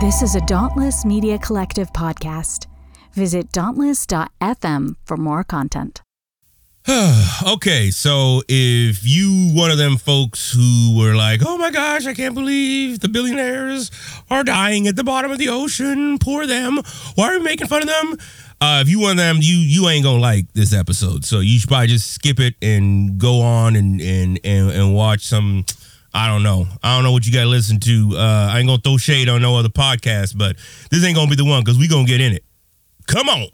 This is a Dauntless Media Collective podcast. Visit dauntless.fm for more content. okay, so if you one of them folks who were like, "Oh my gosh, I can't believe the billionaires are dying at the bottom of the ocean. Poor them. Why are we making fun of them?" Uh, if you one of them, you you ain't gonna like this episode. So you should probably just skip it and go on and and and, and watch some. I don't know. I don't know what you got to listen to. Uh, I ain't gonna throw shade on no other podcast, but this ain't gonna be the one because we gonna get in it. Come on.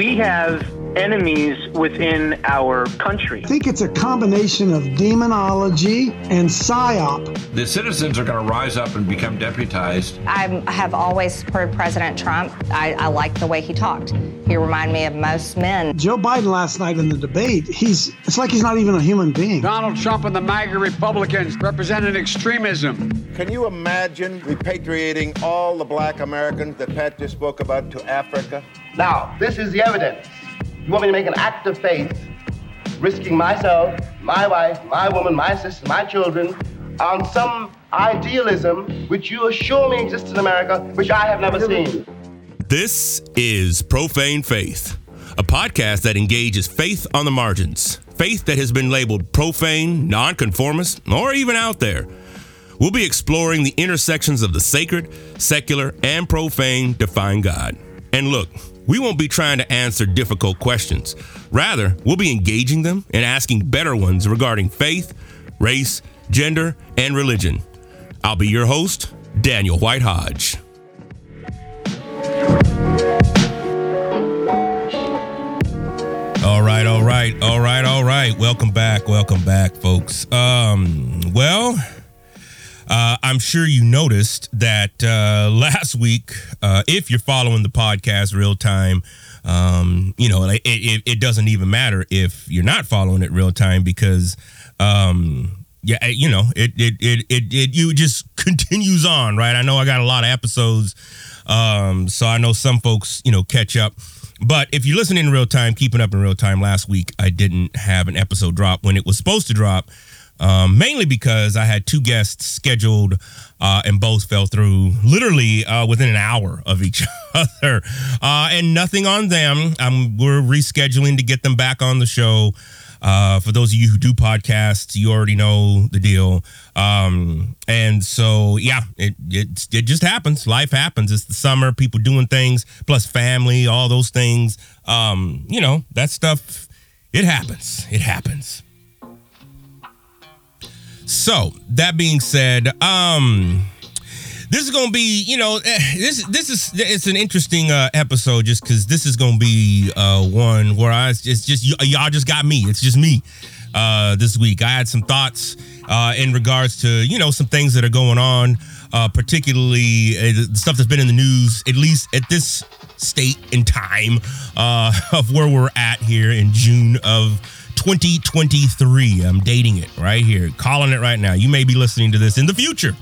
we have enemies within our country. I think it's a combination of demonology and psyop. The citizens are going to rise up and become deputized. I have always supported President Trump. I, I like the way he talked. He reminded me of most men. Joe Biden last night in the debate, he's it's like he's not even a human being. Donald Trump and the MAGA Republicans representing extremism. Can you imagine repatriating all the black Americans that Pat just spoke about to Africa? Now, this is the evidence. You want me to make an act of faith, risking myself, my wife, my woman, my sister, my children, on some idealism which you assure me exists in America, which I have never seen. This is Profane Faith, a podcast that engages faith on the margins, faith that has been labeled profane, nonconformist, or even out there. We'll be exploring the intersections of the sacred, secular, and profane to find God. And look, we won't be trying to answer difficult questions. Rather, we'll be engaging them and asking better ones regarding faith, race, gender, and religion. I'll be your host, Daniel White Hodge. All right, all right, all right, all right. Welcome back, welcome back, folks. Um, well, uh, I'm sure you noticed that uh, last week, uh, if you're following the podcast real time, um, you know, it, it, it, doesn't even matter if you're not following it real time because, um, yeah, you know, it, it, it, it, it, you just continues on, right? I know I got a lot of episodes. Um, so I know some folks, you know, catch up. But if you're listening in real time, keeping up in real time, last week I didn't have an episode drop when it was supposed to drop um, mainly because I had two guests scheduled uh, and both fell through literally uh, within an hour of each other. Uh, and nothing on them. Um, we're rescheduling to get them back on the show. Uh, for those of you who do podcasts, you already know the deal. Um, and so, yeah, it, it, it just happens. Life happens. It's the summer, people doing things, plus family, all those things. Um, you know, that stuff, it happens. It happens. So that being said, um, this is gonna be, you know, eh, this this is it's an interesting uh, episode just because this is gonna be uh, one where I it's just y- y'all just got me. It's just me uh, this week. I had some thoughts uh, in regards to you know some things that are going on, uh, particularly uh, the stuff that's been in the news, at least at this state and time uh, of where we're at here in June of 2023. I'm dating it right here, calling it right now. You may be listening to this in the future.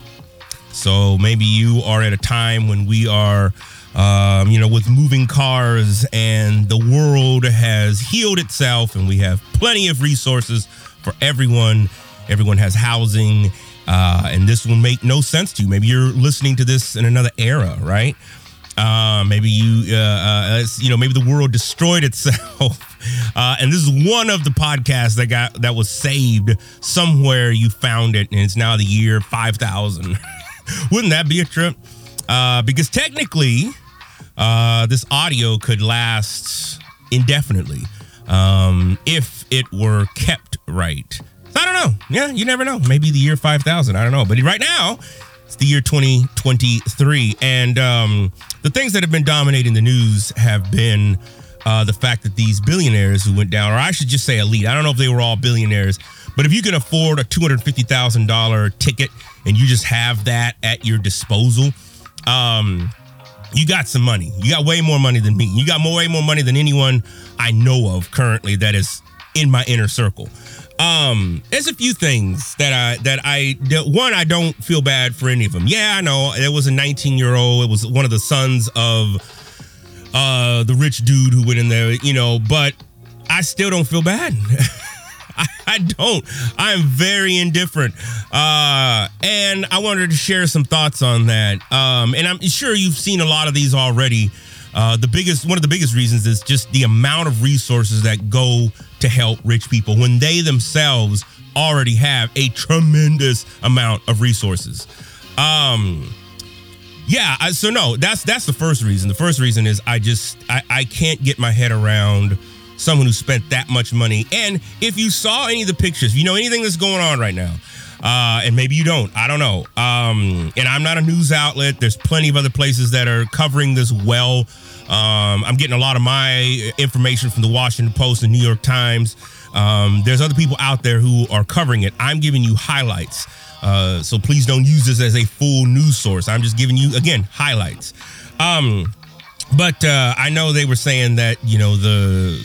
So maybe you are at a time when we are, um, you know, with moving cars and the world has healed itself and we have plenty of resources for everyone. Everyone has housing. Uh, and this will make no sense to you. Maybe you're listening to this in another era, right? Uh, maybe you, uh, uh, you know, maybe the world destroyed itself uh, and this is one of the podcasts that got that was saved somewhere. You found it, and it's now the year five thousand. Wouldn't that be a trip? Uh, because technically, uh, this audio could last indefinitely um, if it were kept right. So I don't know. Yeah, you never know. Maybe the year 5000. I don't know. But right now, it's the year 2023. And um, the things that have been dominating the news have been uh, the fact that these billionaires who went down, or I should just say elite, I don't know if they were all billionaires, but if you can afford a $250,000 ticket and you just have that at your disposal, um, you got some money. You got way more money than me. You got more, way more money than anyone I know of currently that is in my inner circle. Um, there's a few things that I that I that one I don't feel bad for any of them. Yeah, I know it was a 19 year old. It was one of the sons of uh, the rich dude who went in there, you know, but I, still don't feel bad. I, I don't. I am very indifferent. Uh, and I wanted to share some thoughts on that. Um, and I'm sure you've seen a lot of these already. Uh, the biggest, one of the biggest reasons is just the amount of resources that go to help rich people when they themselves already have a tremendous amount of resources. Um, yeah, I, so no, that's that's the first reason. The first reason is I just I, I can't get my head around someone who spent that much money. And if you saw any of the pictures, you know anything that's going on right now, uh, and maybe you don't, I don't know. Um, and I'm not a news outlet. There's plenty of other places that are covering this well. Um, I'm getting a lot of my information from the Washington Post and New York Times. Um, there's other people out there who are covering it. I'm giving you highlights. Uh, so please don't use this as a full news source. I'm just giving you, again, highlights. Um, but uh, I know they were saying that, you know, the.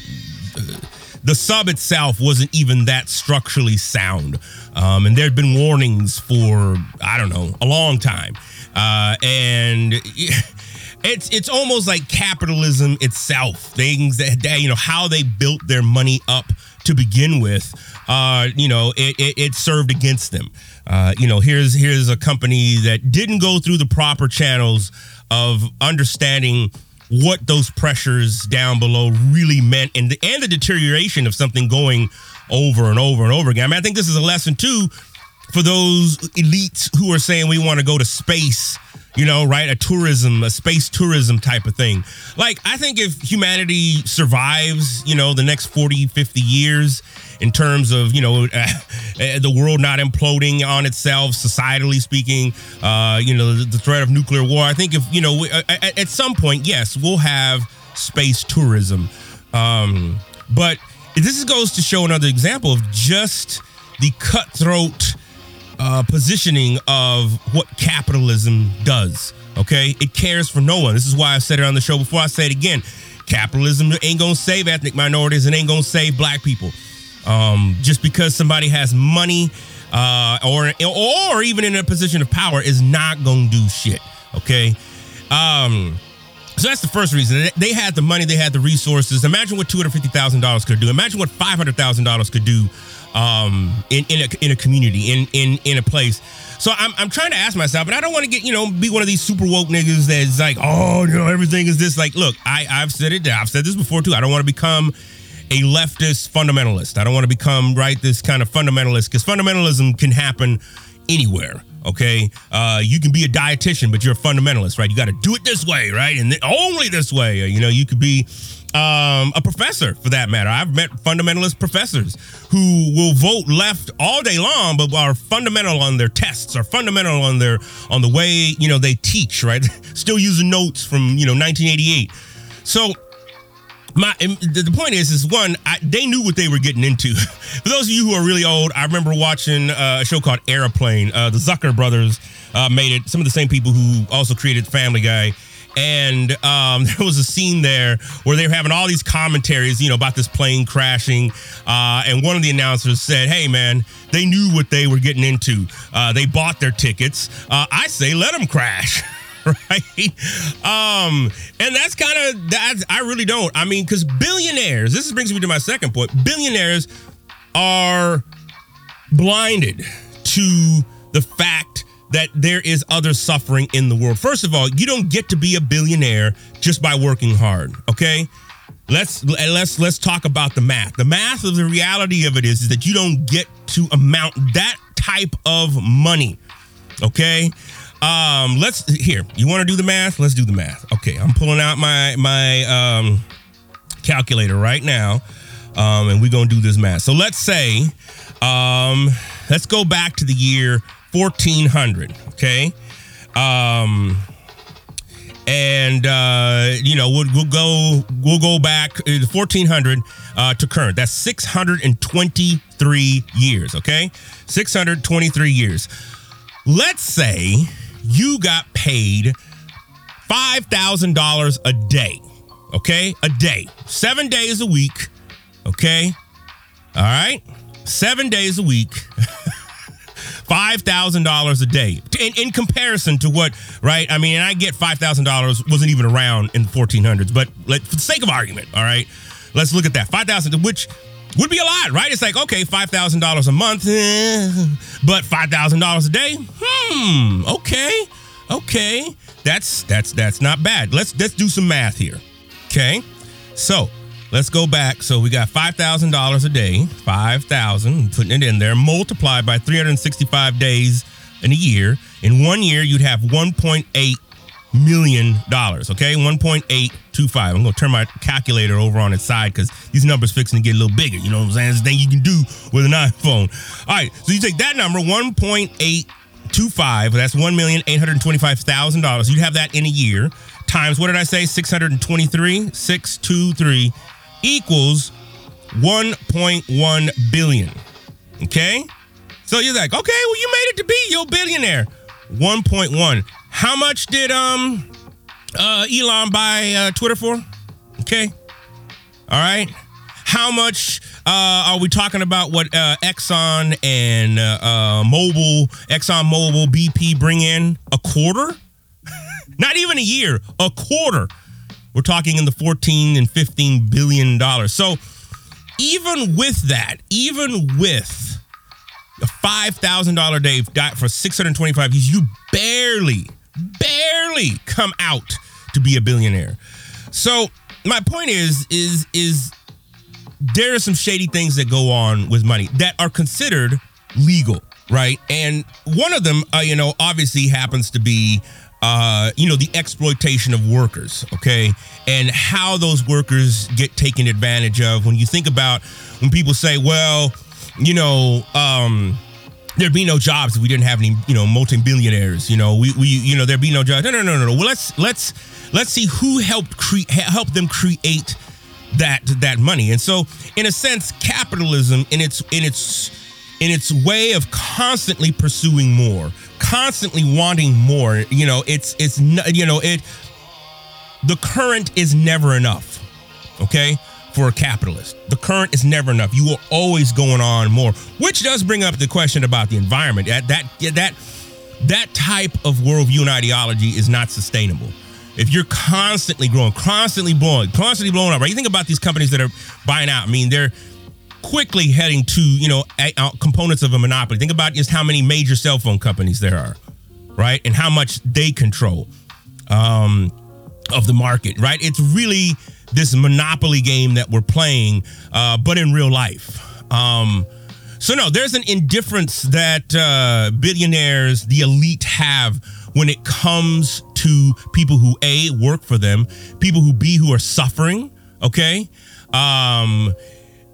the sub itself wasn't even that structurally sound. Um, and there had been warnings for, I don't know, a long time. Uh, and it's it's almost like capitalism itself. Things that, that, you know how they built their money up to begin with. Uh, you know, it, it, it served against them. Uh, you know, here's here's a company that didn't go through the proper channels of understanding what those pressures down below really meant and the, and the deterioration of something going over and over and over again. I mean, I think this is a lesson too for those elites who are saying we want to go to space you know, right? A tourism, a space tourism type of thing. Like, I think if humanity survives, you know, the next 40, 50 years in terms of, you know, uh, the world not imploding on itself, societally speaking, uh, you know, the, threat of nuclear war, I think if, you know, at, uh, at some point, yes, we'll have space tourism. Um, but this goes to show another example of just the cutthroat uh, positioning of what capitalism does. Okay, it cares for no one. This is why I said it on the show before. I say it again: capitalism ain't gonna save ethnic minorities and ain't gonna save black people. Um, just because somebody has money uh, or or even in a position of power is not gonna do shit. Okay. Um, so that's the first reason. They had the money, they had the resources. Imagine what two hundred fifty thousand dollars could do. Imagine what five hundred thousand dollars could do um, in in a, in a community, in in in a place. So I'm I'm trying to ask myself, but I don't want to get you know be one of these super woke niggas that's like, oh, you know, everything is this. Like, look, I I've said it. I've said this before too. I don't want to become a leftist fundamentalist. I don't want to become right this kind of fundamentalist because fundamentalism can happen anywhere. Okay, uh, you can be a dietitian, but you're a fundamentalist, right? You got to do it this way, right? And only this way. You know, you could be um, a professor for that matter. I've met fundamentalist professors who will vote left all day long, but are fundamental on their tests, are fundamental on their on the way you know they teach. Right, still using notes from you know 1988. So my the point is is one I, they knew what they were getting into for those of you who are really old i remember watching uh, a show called airplane uh, the zucker brothers uh, made it some of the same people who also created family guy and um, there was a scene there where they were having all these commentaries, you know, about this plane crashing. Uh, and one of the announcers said, "Hey, man, they knew what they were getting into. Uh, they bought their tickets. Uh, I say, let them crash." right? Um, and that's kind of that. I really don't. I mean, because billionaires. This brings me to my second point. Billionaires are blinded to the fact that there is other suffering in the world. First of all, you don't get to be a billionaire just by working hard, okay? Let's let's let's talk about the math. The math of the reality of it is, is that you don't get to amount that type of money. Okay? Um, let's here. You want to do the math? Let's do the math. Okay, I'm pulling out my my um calculator right now. Um, and we're gonna do this math. So let's say, um, let's go back to the year 1400. Okay. Um, and uh, you know we'll, we'll go we'll go back uh, 1400 uh, to current. That's 623 years. Okay, 623 years. Let's say you got paid five thousand dollars a day. Okay, a day, seven days a week. Okay, all right, seven days a week. $5,000 a day in, in comparison to what, right? I mean, I get $5,000 wasn't even around in the 1400s, but like, for the sake of argument, all right? let's look at that. 5000 which would be a lot, right? It's like, okay, $5,000 a month, eh, but $5,000 a day? Hmm, okay. Okay. That's that's that's not bad. Let's let's do some math here. Okay? So, let's go back. So, we got $5,000 a day, 5,000, putting it in there, multiplied by 365 days in a year. In one year, you'd have 1.8 million dollars. Okay, 1.825. I'm gonna turn my calculator over on its side because these numbers fixing to get a little bigger. You know what I'm saying? It's thing you can do with an iPhone. All right, so you take that number, 1.825. That's one million eight hundred twenty-five thousand dollars. You have that in a year times what did I say? 623, 623 equals 1.1 billion. Okay. So you're like, okay, well, you made it to be your billionaire. 1.1. How much did um uh Elon buy uh, Twitter for? Okay. All right. How much uh, are we talking about what uh, Exxon and uh, uh, Exxon Mobil, BP bring in? A quarter? Not even a year, a quarter. We're talking in the 14 and 15 billion dollars. So even with that, even with a $5,000 day for 625 years, you barely barely come out to be a billionaire. So my point is, is, is there are some shady things that go on with money that are considered legal, right? And one of them, uh, you know, obviously happens to be, uh, you know, the exploitation of workers, okay, and how those workers get taken advantage of. When you think about when people say, well, you know, um, there'd be no jobs if we didn't have any, you know, multi-billionaires. You know, we, we you know, there'd be no jobs. No, no, no, no, no. Well, let's let's let's see who helped create help them create that that money. And so, in a sense, capitalism in its in its in its way of constantly pursuing more, constantly wanting more. You know, it's it's you know it. The current is never enough. Okay for a capitalist. The current is never enough. You are always going on more, which does bring up the question about the environment. That that that that type of worldview and ideology is not sustainable. If you're constantly growing, constantly blowing, constantly blowing up, right? You think about these companies that are buying out. I mean, they're quickly heading to you know components of a monopoly. Think about just how many major cell phone companies there are, right? And how much they control um, of the market, right? It's really this monopoly game that we're playing, uh, but in real life. Um, so no, there's an indifference that uh, billionaires, the elite, have when it comes to people who a work for them, people who b who are suffering. Okay, um,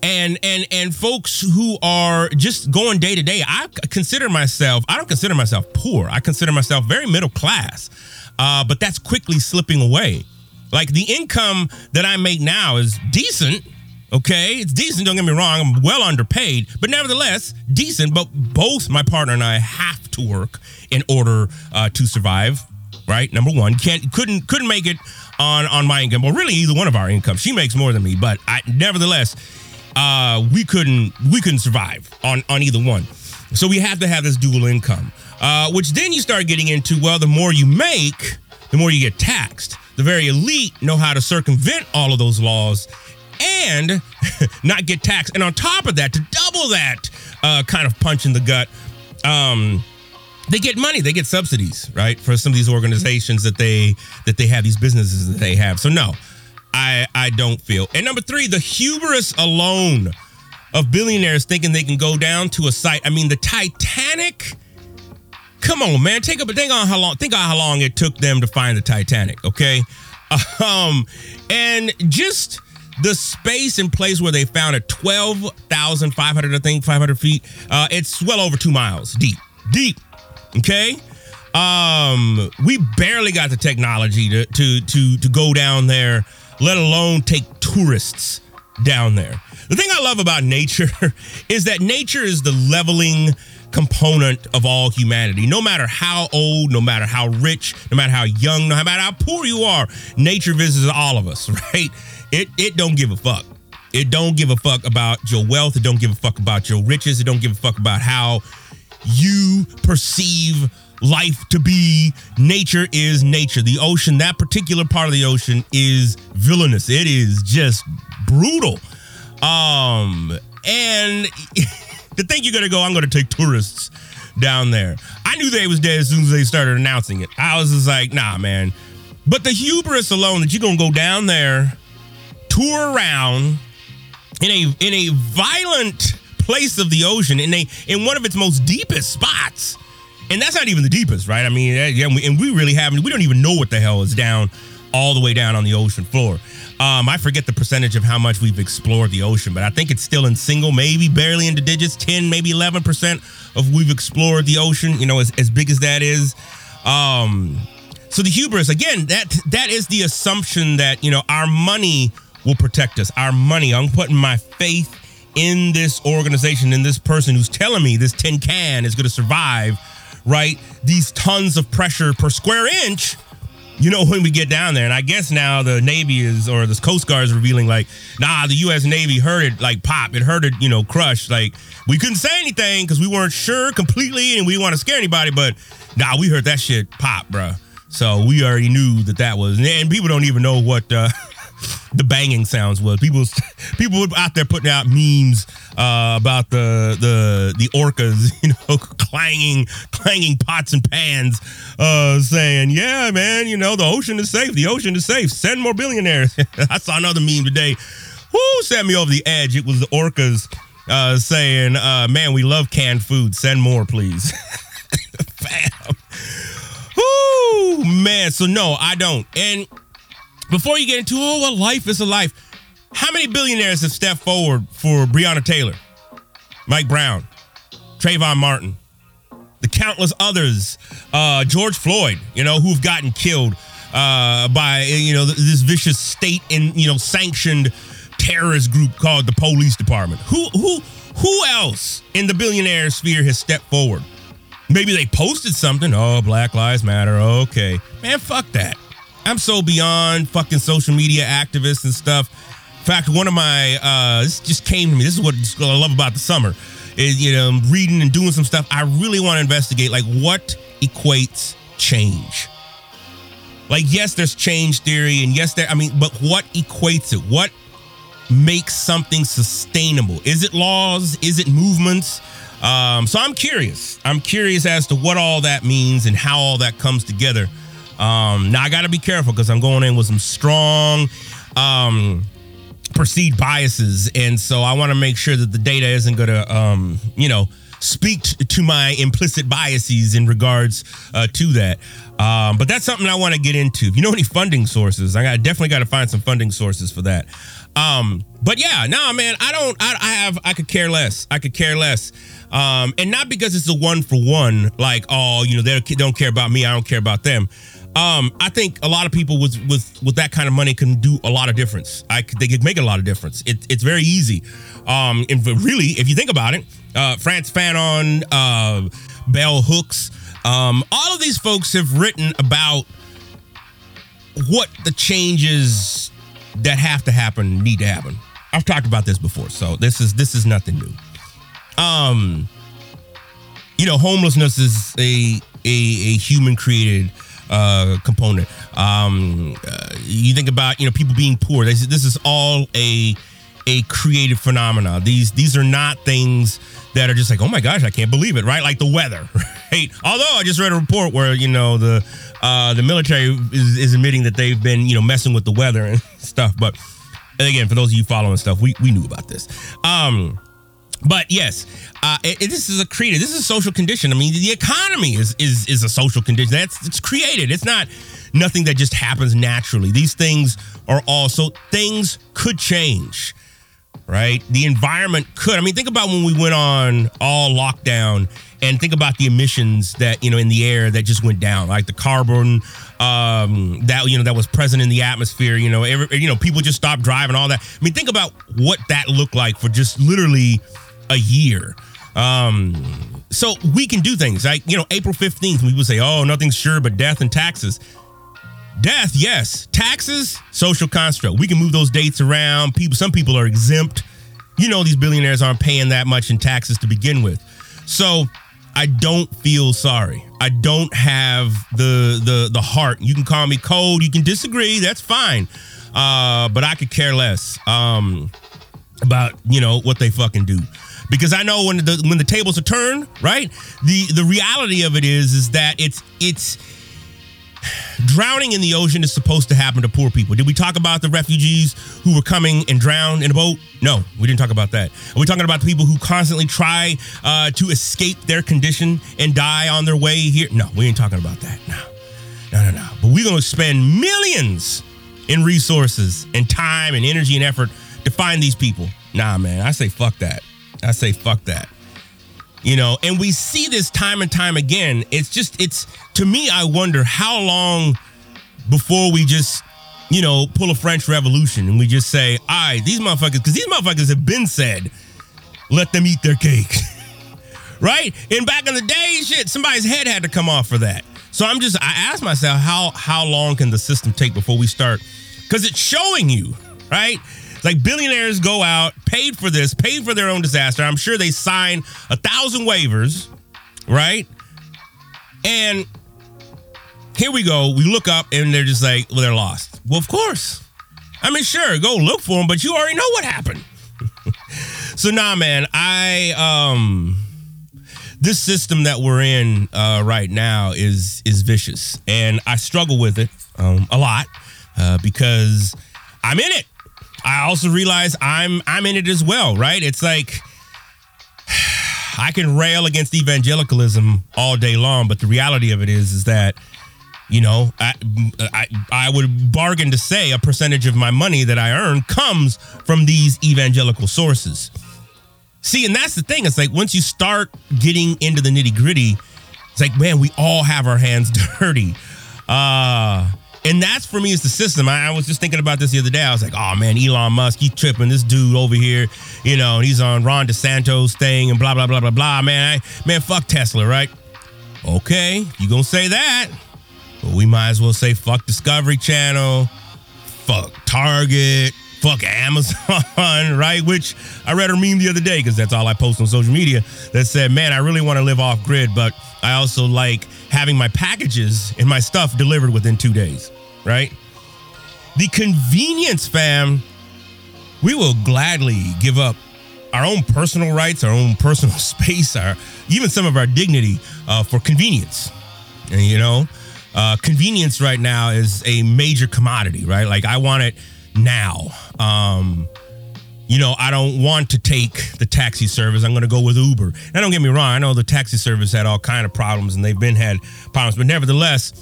and and and folks who are just going day to day. I consider myself. I don't consider myself poor. I consider myself very middle class. Uh, but that's quickly slipping away. Like the income that I make now is decent. Okay, it's decent. Don't get me wrong. I'm well underpaid, but nevertheless decent. But both my partner and I have to work in order uh, to survive. Right, number one, can't couldn't couldn't make it on on my income. Well, really, either one of our income. She makes more than me, but I nevertheless, uh, we couldn't we couldn't survive on on either one. So we have to have this dual income, uh, which then you start getting into. Well, the more you make, the more you get taxed the very elite know how to circumvent all of those laws and not get taxed. And on top of that, to double that uh, kind of punch in the gut, um, they get money, they get subsidies, right, for some of these organizations that they that they have, these businesses that they have. So no, I I don't feel. And number three, the hubris alone of billionaires thinking they can go down to a site. I mean, the Titanic Come on, man. Take a think on how long think on how long it took them to find the Titanic, okay? Um, and just the space and place where they found it, 12,500, I think, 500 feet. Uh, it's well over two miles deep. Deep. Okay? Um, we barely got the technology to, to, to, to go down there, let alone take tourists down there. The thing I love about nature is that nature is the leveling component of all humanity. No matter how old, no matter how rich, no matter how young, no matter how poor you are, nature visits all of us, right? It it don't give a fuck. It don't give a fuck about your wealth. It don't give a fuck about your riches. It don't give a fuck about how you perceive life to be. Nature is nature. The ocean, that particular part of the ocean is villainous. It is just brutal. Um, and to think you're gonna go, I'm gonna take tourists down there. I knew they was dead as soon as they started announcing it. I was just like, nah, man. But the hubris alone that you're gonna go down there, tour around in a in a violent place of the ocean, in a in one of its most deepest spots. And that's not even the deepest, right? I mean, yeah, and we really haven't. We don't even know what the hell is down all the way down on the ocean floor. Um, I forget the percentage of how much we've explored the ocean, but I think it's still in single, maybe barely into digits, 10, maybe 11% of we've explored the ocean, you know, as, as big as that is. Um, so the hubris, again, that that is the assumption that, you know, our money will protect us. Our money. I'm putting my faith in this organization, in this person who's telling me this tin can is going to survive, right? These tons of pressure per square inch you know, when we get down there, and I guess now the Navy is or the Coast Guard is revealing like, nah, the U.S. Navy heard it like pop, it heard it, you know, crush. Like we couldn't say anything because we weren't sure completely, and we didn't want to scare anybody, but nah, we heard that shit pop, bruh. So we already knew that that was, and people don't even know what. Uh, the banging sounds was. People people were out there putting out memes uh, about the the the orcas, you know, clanging clanging pots and pans, uh, saying, "Yeah, man, you know, the ocean is safe. The ocean is safe. Send more billionaires." I saw another meme today. Who sent me over the edge? It was the orcas uh, saying, uh, "Man, we love canned food. Send more, please." Fam. Whoo, man. So no, I don't. And before you get into oh well, life is a life. How many billionaires have stepped forward for Breonna Taylor, Mike Brown, Trayvon Martin, the countless others, uh, George Floyd, you know, who've gotten killed uh, by you know this vicious state and you know sanctioned terrorist group called the police department. Who who who else in the billionaire sphere has stepped forward? Maybe they posted something. Oh, Black Lives Matter. Okay, man, fuck that. I'm so beyond fucking social media activists and stuff. In fact, one of my uh, this just came to me. This is what I love about the summer. Is you know reading and doing some stuff. I really want to investigate like what equates change. Like yes, there's change theory, and yes, there. I mean, but what equates it? What makes something sustainable? Is it laws? Is it movements? Um, so I'm curious. I'm curious as to what all that means and how all that comes together. Um, now I got to be careful because I'm going in with some strong um, perceived biases, and so I want to make sure that the data isn't going to, um, you know, speak t- to my implicit biases in regards uh, to that. Um, but that's something I want to get into. If you know any funding sources, I got definitely got to find some funding sources for that. Um, but yeah, nah, man, I don't. I, I have. I could care less. I could care less. Um, and not because it's a one for one, like oh, you know, they don't care about me. I don't care about them. Um, I think a lot of people with with with that kind of money can do a lot of difference. I they could make a lot of difference. It, it's very easy. Um, and really, if you think about it, uh, Frantz Fanon, uh, Bell Hooks, um, all of these folks have written about what the changes that have to happen need to happen. I've talked about this before, so this is this is nothing new. Um, you know, homelessness is a a, a human created uh, component. Um, uh, you think about you know people being poor. This, this is all a a creative phenomena. These these are not things that are just like oh my gosh I can't believe it right like the weather right. Although I just read a report where you know the uh, the military is, is admitting that they've been you know messing with the weather and stuff. But again, for those of you following stuff, we we knew about this. Um, but yes, uh, it, it, this is a created. This is a social condition. I mean, the economy is is is a social condition. That's it's created. It's not nothing that just happens naturally. These things are also things could change, right? The environment could. I mean, think about when we went on all lockdown, and think about the emissions that you know in the air that just went down, like the carbon um, that you know that was present in the atmosphere. You know, every, you know, people just stopped driving, all that. I mean, think about what that looked like for just literally a year. Um, so we can do things like, you know, April 15th, we would say, oh, nothing's sure but death and taxes. Death, yes. Taxes, social construct. We can move those dates around. People, some people are exempt. You know, these billionaires aren't paying that much in taxes to begin with. So I don't feel sorry. I don't have the the the heart. You can call me cold. You can disagree. That's fine. uh, but I could care less um, about you know what they fucking do because I know when the when the tables are turned, right? The the reality of it is is that it's it's drowning in the ocean is supposed to happen to poor people. Did we talk about the refugees who were coming and drowned in a boat? No, we didn't talk about that. Are we talking about the people who constantly try uh, to escape their condition and die on their way here? No, we ain't talking about that. No, no, no, no. But we're gonna spend millions in resources and time and energy and effort to find these people. Nah, man, I say fuck that. I say fuck that. You know, and we see this time and time again. It's just, it's to me, I wonder how long before we just, you know, pull a French Revolution and we just say, right, these motherfuckers, because these motherfuckers have been said, let them eat their cake. right? And back in the day, shit, somebody's head had to come off for that. So I'm just, I ask myself, how how long can the system take before we start? Because it's showing you, right? Like billionaires go out, paid for this, paid for their own disaster. I'm sure they sign a thousand waivers, right? And here we go. We look up and they're just like, well, they're lost. Well, of course. I mean, sure, go look for them, but you already know what happened. so nah, man, I um this system that we're in uh, right now is is vicious, and I struggle with it um, a lot uh, because I'm in it. I also realize I'm I'm in it as well, right? It's like I can rail against evangelicalism all day long, but the reality of it is is that you know I, I I would bargain to say a percentage of my money that I earn comes from these evangelical sources. See, and that's the thing. It's like once you start getting into the nitty gritty, it's like man, we all have our hands dirty. Uh and that's for me is the system. I, I, was just thinking about this the other day. I was like, oh man, Elon Musk, he's tripping. This dude over here, you know, he's on Ron DeSantis thing and blah blah blah blah blah. Man, I, man, fuck Tesla, right? Okay, you gonna say that? Well, we might as well say fuck Discovery Channel, fuck Target, fuck Amazon, right? Which I read a meme the other day because that's all I post on social media that said, man, I really want to live off grid, but I also like having my packages and my stuff delivered within two days, right? The convenience, fam, we will gladly give up our own personal rights, our own personal space, our even some of our dignity uh, for convenience. And you know, uh, convenience right now is a major commodity, right? Like I want it now. Um, you know, I don't want to take the taxi service. I'm going to go with Uber. Now, don't get me wrong. I know the taxi service had all kind of problems, and they've been had problems, but nevertheless,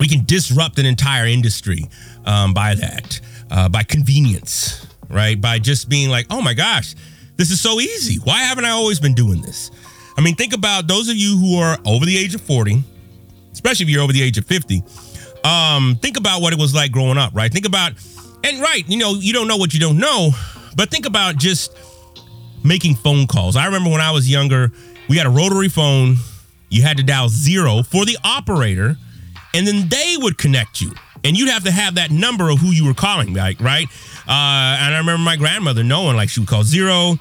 we can disrupt an entire industry um, by that, uh, by convenience, right? By just being like, oh my gosh, this is so easy. Why haven't I always been doing this? I mean, think about those of you who are over the age of 40, especially if you're over the age of 50. Um, think about what it was like growing up, right? Think about and right, you know, you don't know what you don't know, but think about just making phone calls. I remember when I was younger, we had a rotary phone. You had to dial zero for the operator, and then they would connect you. And you'd have to have that number of who you were calling, like, right? Uh, and I remember my grandmother knowing, like, she would call zero,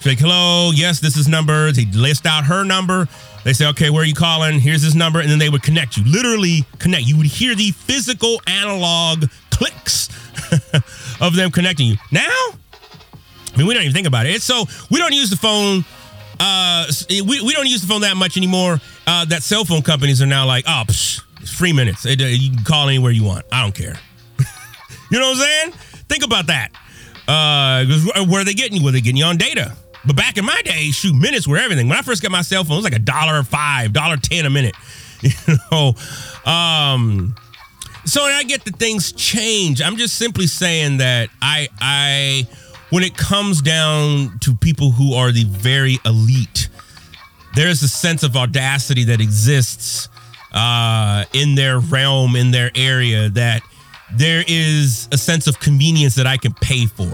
say, hello, yes, this is number. They'd list out her number. They say, okay, where are you calling? Here's this number. And then they would connect you, literally connect. You would hear the physical analog clicks of them connecting you. Now, I mean, we don't even think about it. It's so we don't use the phone. Uh, we, we don't use the phone that much anymore. Uh, that cell phone companies are now like, oh, psh, it's free minutes. It, uh, you can call anywhere you want. I don't care. you know what I'm saying? Think about that. Uh, where are they getting you? Were they getting you on data? But back in my day, shoot, minutes were everything. When I first got my cell phone, it was like a dollar five, dollar ten a minute. You know, um, so I get that things change. I'm just simply saying that I I when it comes down to people who are the very elite, there's a sense of audacity that exists uh, in their realm, in their area, that there is a sense of convenience that I can pay for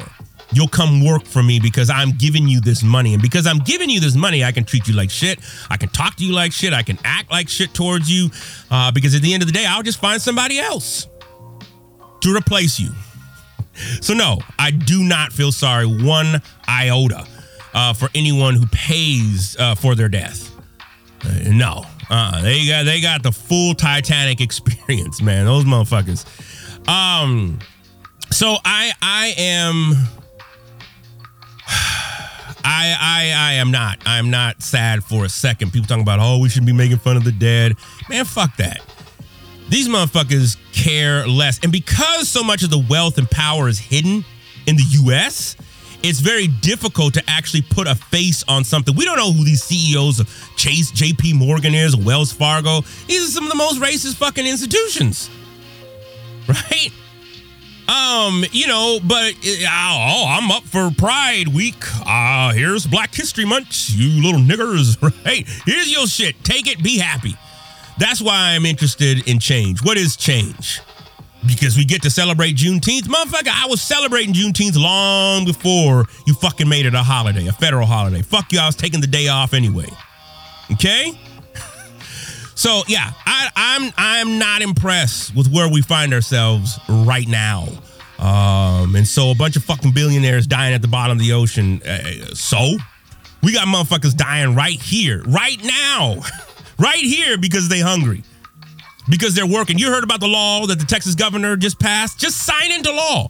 you'll come work for me because I'm giving you this money. And because I'm giving you this money, I can treat you like shit. I can talk to you like shit. I can act like shit towards you. Uh, because at the end of the day, I'll just find somebody else to replace you. So, no, I do not feel sorry one iota uh, for anyone who pays uh, for their death. Uh, no, uh, they got they got the full Titanic experience, man. Those motherfuckers. Um, So I I am I I I am not. I'm not sad for a second. People talking about oh we should be making fun of the dead. Man, fuck that. These motherfuckers care less. And because so much of the wealth and power is hidden in the US, it's very difficult to actually put a face on something. We don't know who these CEOs of Chase, JP Morgan is, Wells Fargo. These are some of the most racist fucking institutions. Right? Um, you know, but uh, oh, I'm up for Pride Week. Uh, here's Black History Month, you little niggers. Right? Here's your shit. Take it, be happy. That's why I'm interested in change. What is change? Because we get to celebrate Juneteenth. Motherfucker, I was celebrating Juneteenth long before you fucking made it a holiday, a federal holiday. Fuck you, I was taking the day off anyway. Okay? So yeah, I, I'm I'm not impressed with where we find ourselves right now. Um, and so a bunch of fucking billionaires dying at the bottom of the ocean. Uh, so we got motherfuckers dying right here, right now, right here because they hungry, because they're working. You heard about the law that the Texas governor just passed? Just sign into law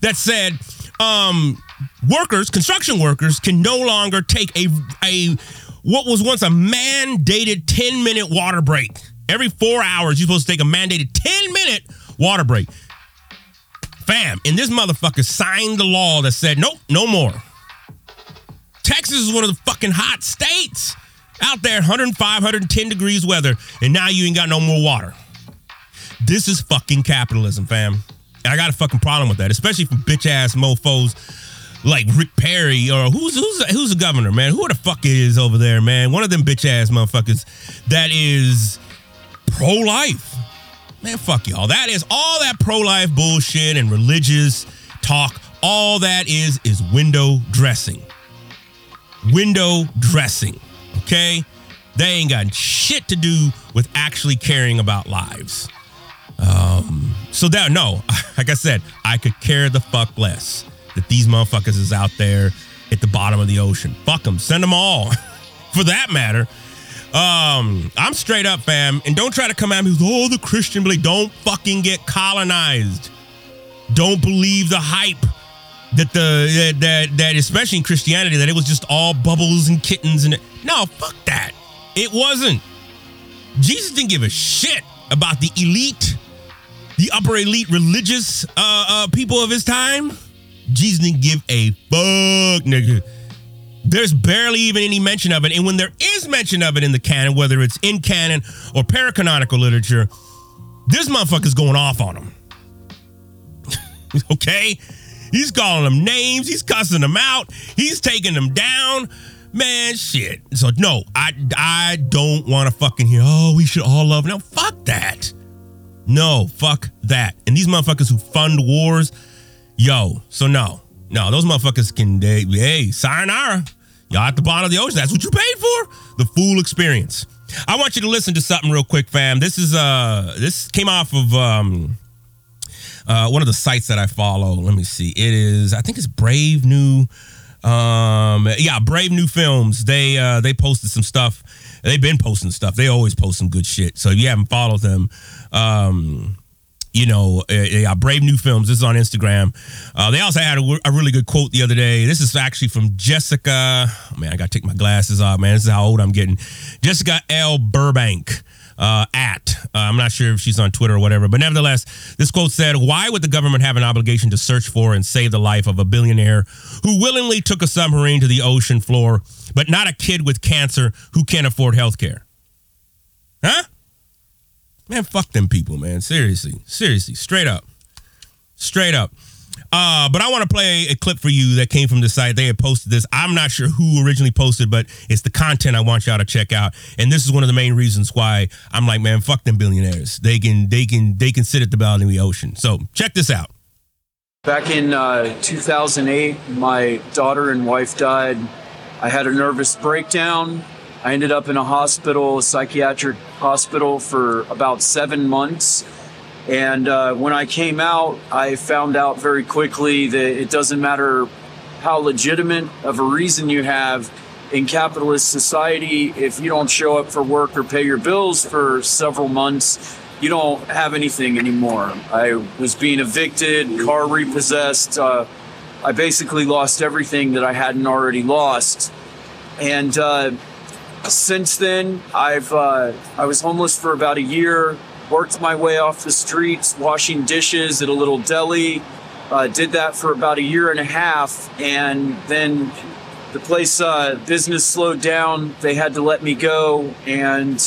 that said um, workers, construction workers, can no longer take a a what was once a mandated 10 minute water break. Every four hours, you're supposed to take a mandated 10 minute water break. Fam, and this motherfucker signed the law that said, nope, no more. Texas is one of the fucking hot states out there, 105, 110 degrees weather, and now you ain't got no more water. This is fucking capitalism, fam. And I got a fucking problem with that, especially from bitch ass mofos like Rick Perry or who's who's who's the governor, man? Who the fuck is over there, man? One of them bitch ass motherfuckers that is pro life. Man, fuck y'all. That is all that pro life bullshit and religious talk. All that is is window dressing. Window dressing. Okay? They ain't got shit to do with actually caring about lives. Um, so that no, like I said, I could care the fuck less that these motherfuckers is out there at the bottom of the ocean. Fuck them. Send them all. For that matter. Um, I'm straight up, fam. And don't try to come at me with, oh, the Christian belief. Don't fucking get colonized. Don't believe the hype that the that that especially in Christianity that it was just all bubbles and kittens and no, fuck that. It wasn't. Jesus didn't give a shit about the elite, the upper elite religious uh, uh, people of his time. Jesus didn't give a fuck, nigga. There's barely even any mention of it. And when there is mention of it in the canon, whether it's in canon or paracanonical literature, this motherfucker's going off on him. okay? He's calling them names. He's cussing them out. He's taking them down. Man, shit. So no, I I don't want to fucking hear. Oh, we should all love. No, fuck that. No, fuck that. And these motherfuckers who fund wars, yo. So no, no, those motherfuckers can. They, hey, sayonara. Y'all at the bottom of the ocean. That's what you paid for. The full experience. I want you to listen to something real quick, fam. This is uh, this came off of um uh, one of the sites that I follow. Let me see. It is, I think it's Brave New. Um, yeah, Brave New Films. They uh, they posted some stuff. They've been posting stuff. They always post some good shit. So if you haven't followed them, um, you know, uh, yeah, Brave New Films. This is on Instagram. Uh, they also had a, a, really good quote the other day. This is actually from Jessica. Oh, man, I got to take my glasses off, man. This is how old I'm getting. Jessica L. Burbank uh, at. Uh, I'm not sure if she's on Twitter or whatever, but nevertheless, this quote said, Why would the government have an obligation to search for and save the life of a billionaire who willingly took a submarine to the ocean floor, but not a kid with cancer who can't afford health care? Huh? Man, fuck them people, man. Seriously. Seriously. Straight up. Straight up. Uh, but I want to play a clip for you that came from the site. They had posted this. I'm not sure who originally posted, but it's the content I want y'all to check out. And this is one of the main reasons why I'm like, man, fuck them billionaires. They can, they can, they can sit at the bottom of the ocean. So check this out. Back in uh, 2008, my daughter and wife died. I had a nervous breakdown. I ended up in a hospital, a psychiatric hospital, for about seven months. And uh, when I came out, I found out very quickly that it doesn't matter how legitimate of a reason you have in capitalist society, if you don't show up for work or pay your bills for several months, you don't have anything anymore. I was being evicted, car repossessed. Uh, I basically lost everything that I hadn't already lost. And uh, since then, I've uh, I was homeless for about a year. Worked my way off the streets, washing dishes at a little deli. Uh, did that for about a year and a half, and then the place uh, business slowed down. They had to let me go, and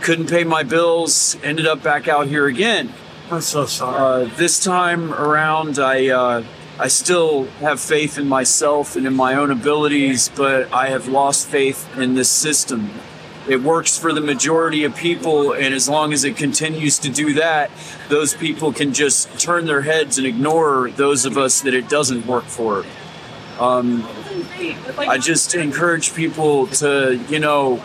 couldn't pay my bills. Ended up back out here again. I'm so sorry. Uh, this time around, I uh, I still have faith in myself and in my own abilities, but I have lost faith in this system. It works for the majority of people, and as long as it continues to do that, those people can just turn their heads and ignore those of us that it doesn't work for. Um, I just encourage people to, you know,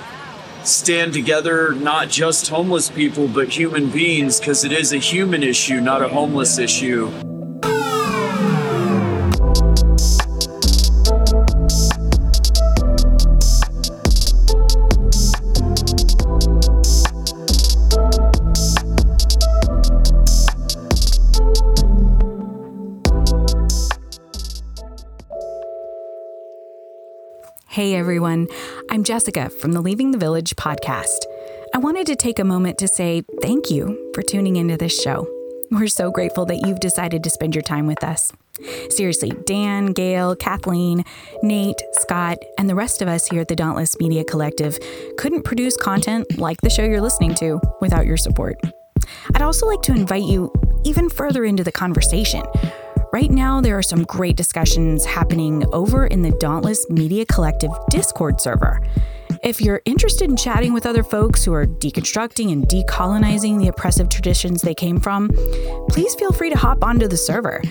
stand together, not just homeless people, but human beings, because it is a human issue, not a homeless issue. Hey everyone, I'm Jessica from the Leaving the Village podcast. I wanted to take a moment to say thank you for tuning into this show. We're so grateful that you've decided to spend your time with us. Seriously, Dan, Gail, Kathleen, Nate, Scott, and the rest of us here at the Dauntless Media Collective couldn't produce content like the show you're listening to without your support. I'd also like to invite you even further into the conversation. Right now, there are some great discussions happening over in the Dauntless Media Collective Discord server. If you're interested in chatting with other folks who are deconstructing and decolonizing the oppressive traditions they came from, please feel free to hop onto the server.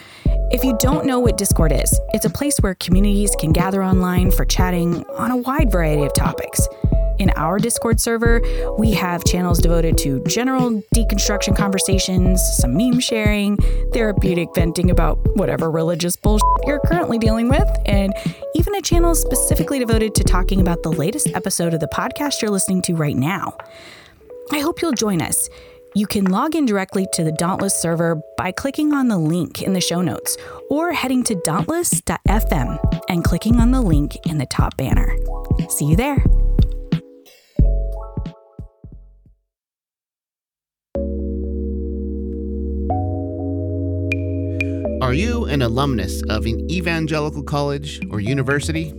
If you don't know what Discord is, it's a place where communities can gather online for chatting on a wide variety of topics. In our Discord server, we have channels devoted to general deconstruction conversations, some meme sharing, therapeutic venting about whatever religious bullshit you're currently dealing with, and even a channel specifically devoted to talking about the latest episode of the podcast you're listening to right now. I hope you'll join us. You can log in directly to the Dauntless server by clicking on the link in the show notes or heading to dauntless.fm and clicking on the link in the top banner. See you there. Are you an alumnus of an evangelical college or university?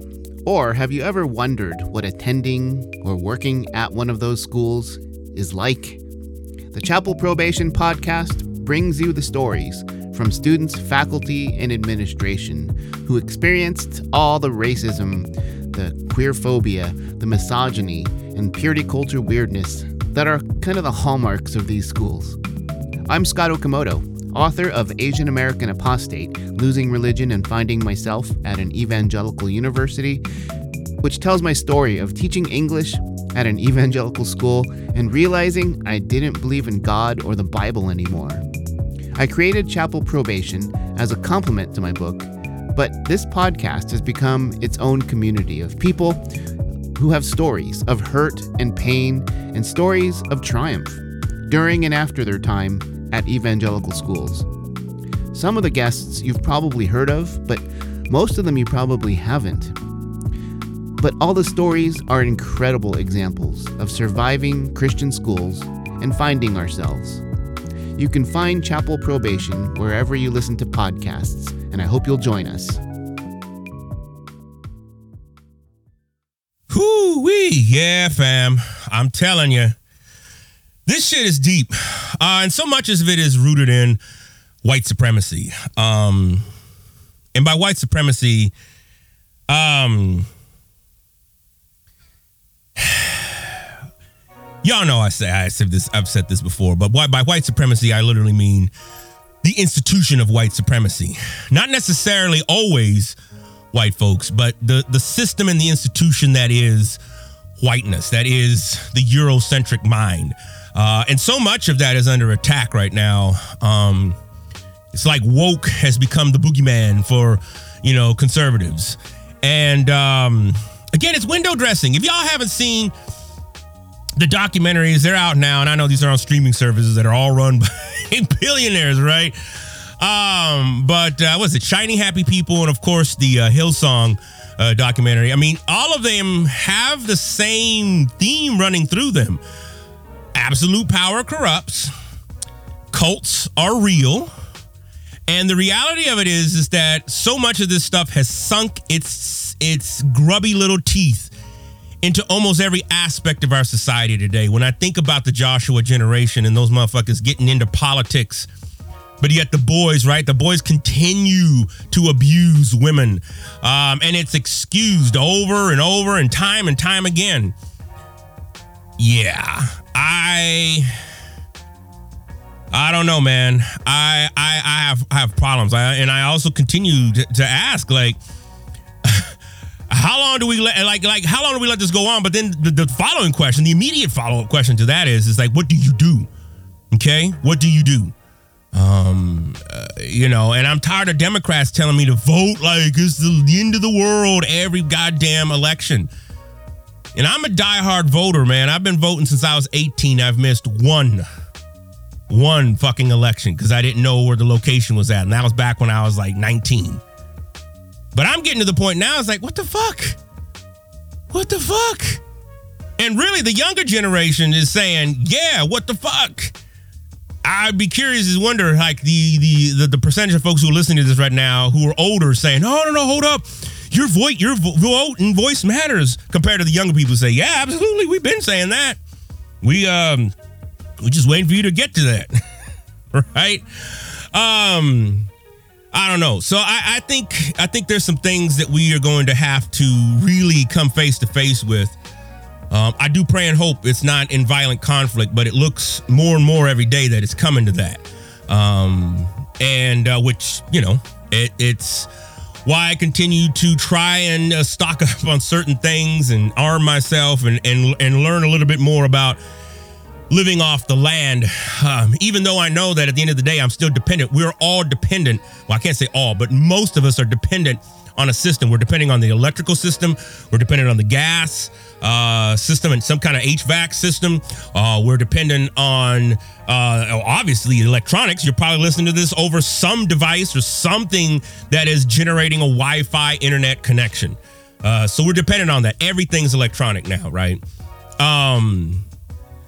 Or have you ever wondered what attending or working at one of those schools is like? The Chapel Probation Podcast brings you the stories from students, faculty, and administration who experienced all the racism, the queer phobia, the misogyny, and purity culture weirdness that are kind of the hallmarks of these schools. I'm Scott Okamoto author of Asian American Apostate Losing Religion and Finding Myself at an Evangelical University, which tells my story of teaching English at an evangelical school and realizing I didn't believe in God or the Bible anymore. I created Chapel Probation as a complement to my book, but this podcast has become its own community of people who have stories of hurt and pain and stories of triumph during and after their time at evangelical schools. Some of the guests you've probably heard of, but most of them you probably haven't. But all the stories are incredible examples of surviving Christian schools and finding ourselves. You can find Chapel Probation wherever you listen to podcasts, and I hope you'll join us. Whoo wee, yeah, fam. I'm telling you, this shit is deep, uh, and so much of it is rooted in white supremacy. Um, and by white supremacy, um, y'all know I say I said this. I've said this before, but by white supremacy, I literally mean the institution of white supremacy, not necessarily always white folks, but the the system and the institution that is whiteness, that is the Eurocentric mind. Uh, and so much of that is under attack right now. Um, it's like woke has become the boogeyman for, you know, conservatives. And um, again, it's window dressing. If y'all haven't seen the documentaries they're out now, and I know these are on streaming services that are all run by billionaires, right? Um, but uh, was it Shiny Happy People, and of course the uh, Hillsong uh, documentary. I mean, all of them have the same theme running through them. Absolute power corrupts. Cults are real. And the reality of it is, is that so much of this stuff has sunk its its grubby little teeth into almost every aspect of our society today. When I think about the Joshua generation and those motherfuckers getting into politics, but yet the boys, right? The boys continue to abuse women, um, and it's excused over and over and time and time again. Yeah, I. I don't know, man. I I, I have I have problems, I, and I also continue to, to ask, like, how long do we let like like how long do we let this go on? But then the, the following question, the immediate follow up question to that is is like, what do you do? Okay, what do you do? Um, uh, you know, and I'm tired of Democrats telling me to vote like it's the end of the world every goddamn election. And I'm a diehard voter, man. I've been voting since I was 18. I've missed one, one fucking election because I didn't know where the location was at. And that was back when I was like 19. But I'm getting to the point now, it's like, what the fuck? What the fuck? And really, the younger generation is saying, yeah, what the fuck? I'd be curious to wonder, like the, the the the percentage of folks who are listening to this right now who are older saying, "No, no, no, hold up, your voice, your vote and voice matters," compared to the younger people say, "Yeah, absolutely, we've been saying that. We um, we're just waiting for you to get to that, right?" Um, I don't know. So I, I think I think there's some things that we are going to have to really come face to face with um, I do pray and hope it's not in violent conflict, but it looks more and more every day that it's coming to that. Um, and uh, which, you know, it, it's why I continue to try and uh, stock up on certain things and arm myself and, and, and learn a little bit more about living off the land. Um, even though I know that at the end of the day, I'm still dependent. We're all dependent. Well, I can't say all, but most of us are dependent on a system. We're depending on the electrical system. We're dependent on the gas uh, system and some kind of HVAC system. Uh, we're dependent on uh, obviously electronics. You're probably listening to this over some device or something that is generating a Wi-Fi internet connection. Uh, so we're dependent on that. Everything's electronic now, right? Um,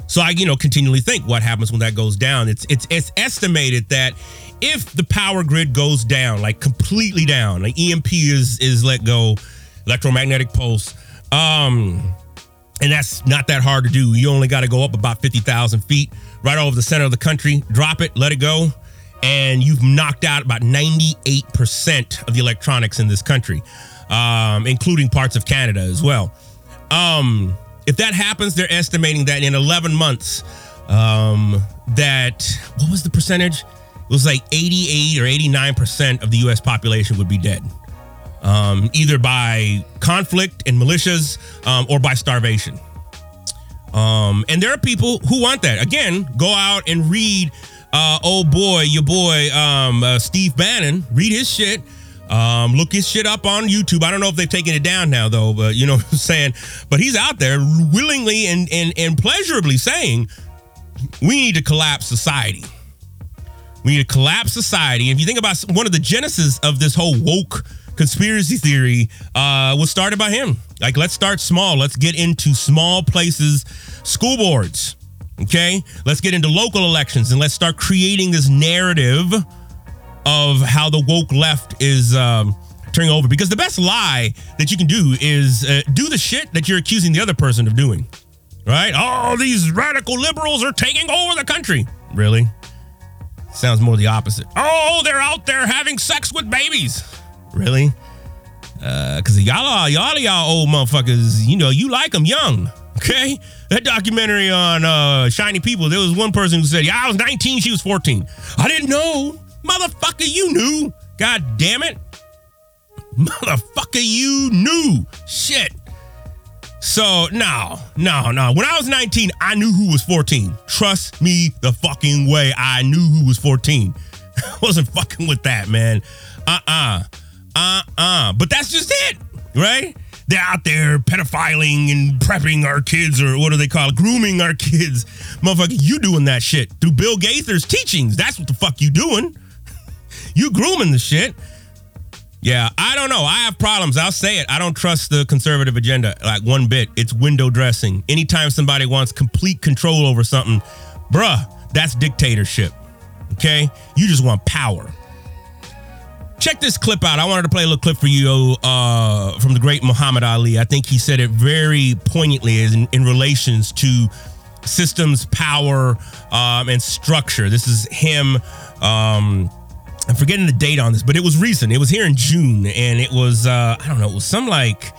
so I, you know, continually think what happens when that goes down. It's it's it's estimated that if the power grid goes down, like completely down, like EMP is is let go, electromagnetic pulse, um, and that's not that hard to do. You only got to go up about fifty thousand feet, right over the center of the country, drop it, let it go, and you've knocked out about ninety eight percent of the electronics in this country, um, including parts of Canada as well. Um, if that happens, they're estimating that in eleven months, um, that what was the percentage? it was like 88 or 89% of the US population would be dead. Um, either by conflict and militias um, or by starvation. Um, and there are people who want that. Again, go out and read, uh, oh boy, your boy, um, uh, Steve Bannon, read his shit. Um, look his shit up on YouTube. I don't know if they've taken it down now, though, but you know what I'm saying? But he's out there willingly and, and, and pleasurably saying, we need to collapse society. We need to collapse society. If you think about one of the genesis of this whole woke conspiracy theory uh, was started by him. Like, let's start small. Let's get into small places, school boards. Okay, let's get into local elections and let's start creating this narrative of how the woke left is um, turning over. Because the best lie that you can do is uh, do the shit that you're accusing the other person of doing. Right? Oh, these radical liberals are taking over the country. Really? Sounds more the opposite. Oh, they're out there having sex with babies. Really? Uh, cause y'all, y'all, y'all old motherfuckers, you know, you like them young. Okay? That documentary on uh, Shiny People, there was one person who said, Yeah, I was 19, she was 14. I didn't know. Motherfucker, you knew. God damn it. Motherfucker, you knew. Shit. So no, no, no. When I was 19, I knew who was 14. Trust me the fucking way. I knew who was 14. I wasn't fucking with that, man. Uh-uh. Uh-uh. But that's just it, right? they're out there pedophiling and prepping our kids, or what do they call it? Grooming our kids. Motherfucker, you doing that shit through Bill Gothard's teachings. That's what the fuck you doing. You grooming the shit. Yeah, I don't know. I have problems. I'll say it. I don't trust the conservative agenda like one bit. It's window dressing. Anytime somebody wants complete control over something, bruh, that's dictatorship. Okay? You just want power. Check this clip out. I wanted to play a little clip for you uh, from the great Muhammad Ali. I think he said it very poignantly in, in relations to systems, power, um, and structure. This is him. Um, I'm forgetting the date on this, but it was recent. It was here in June, and it was uh, I don't know. It was some like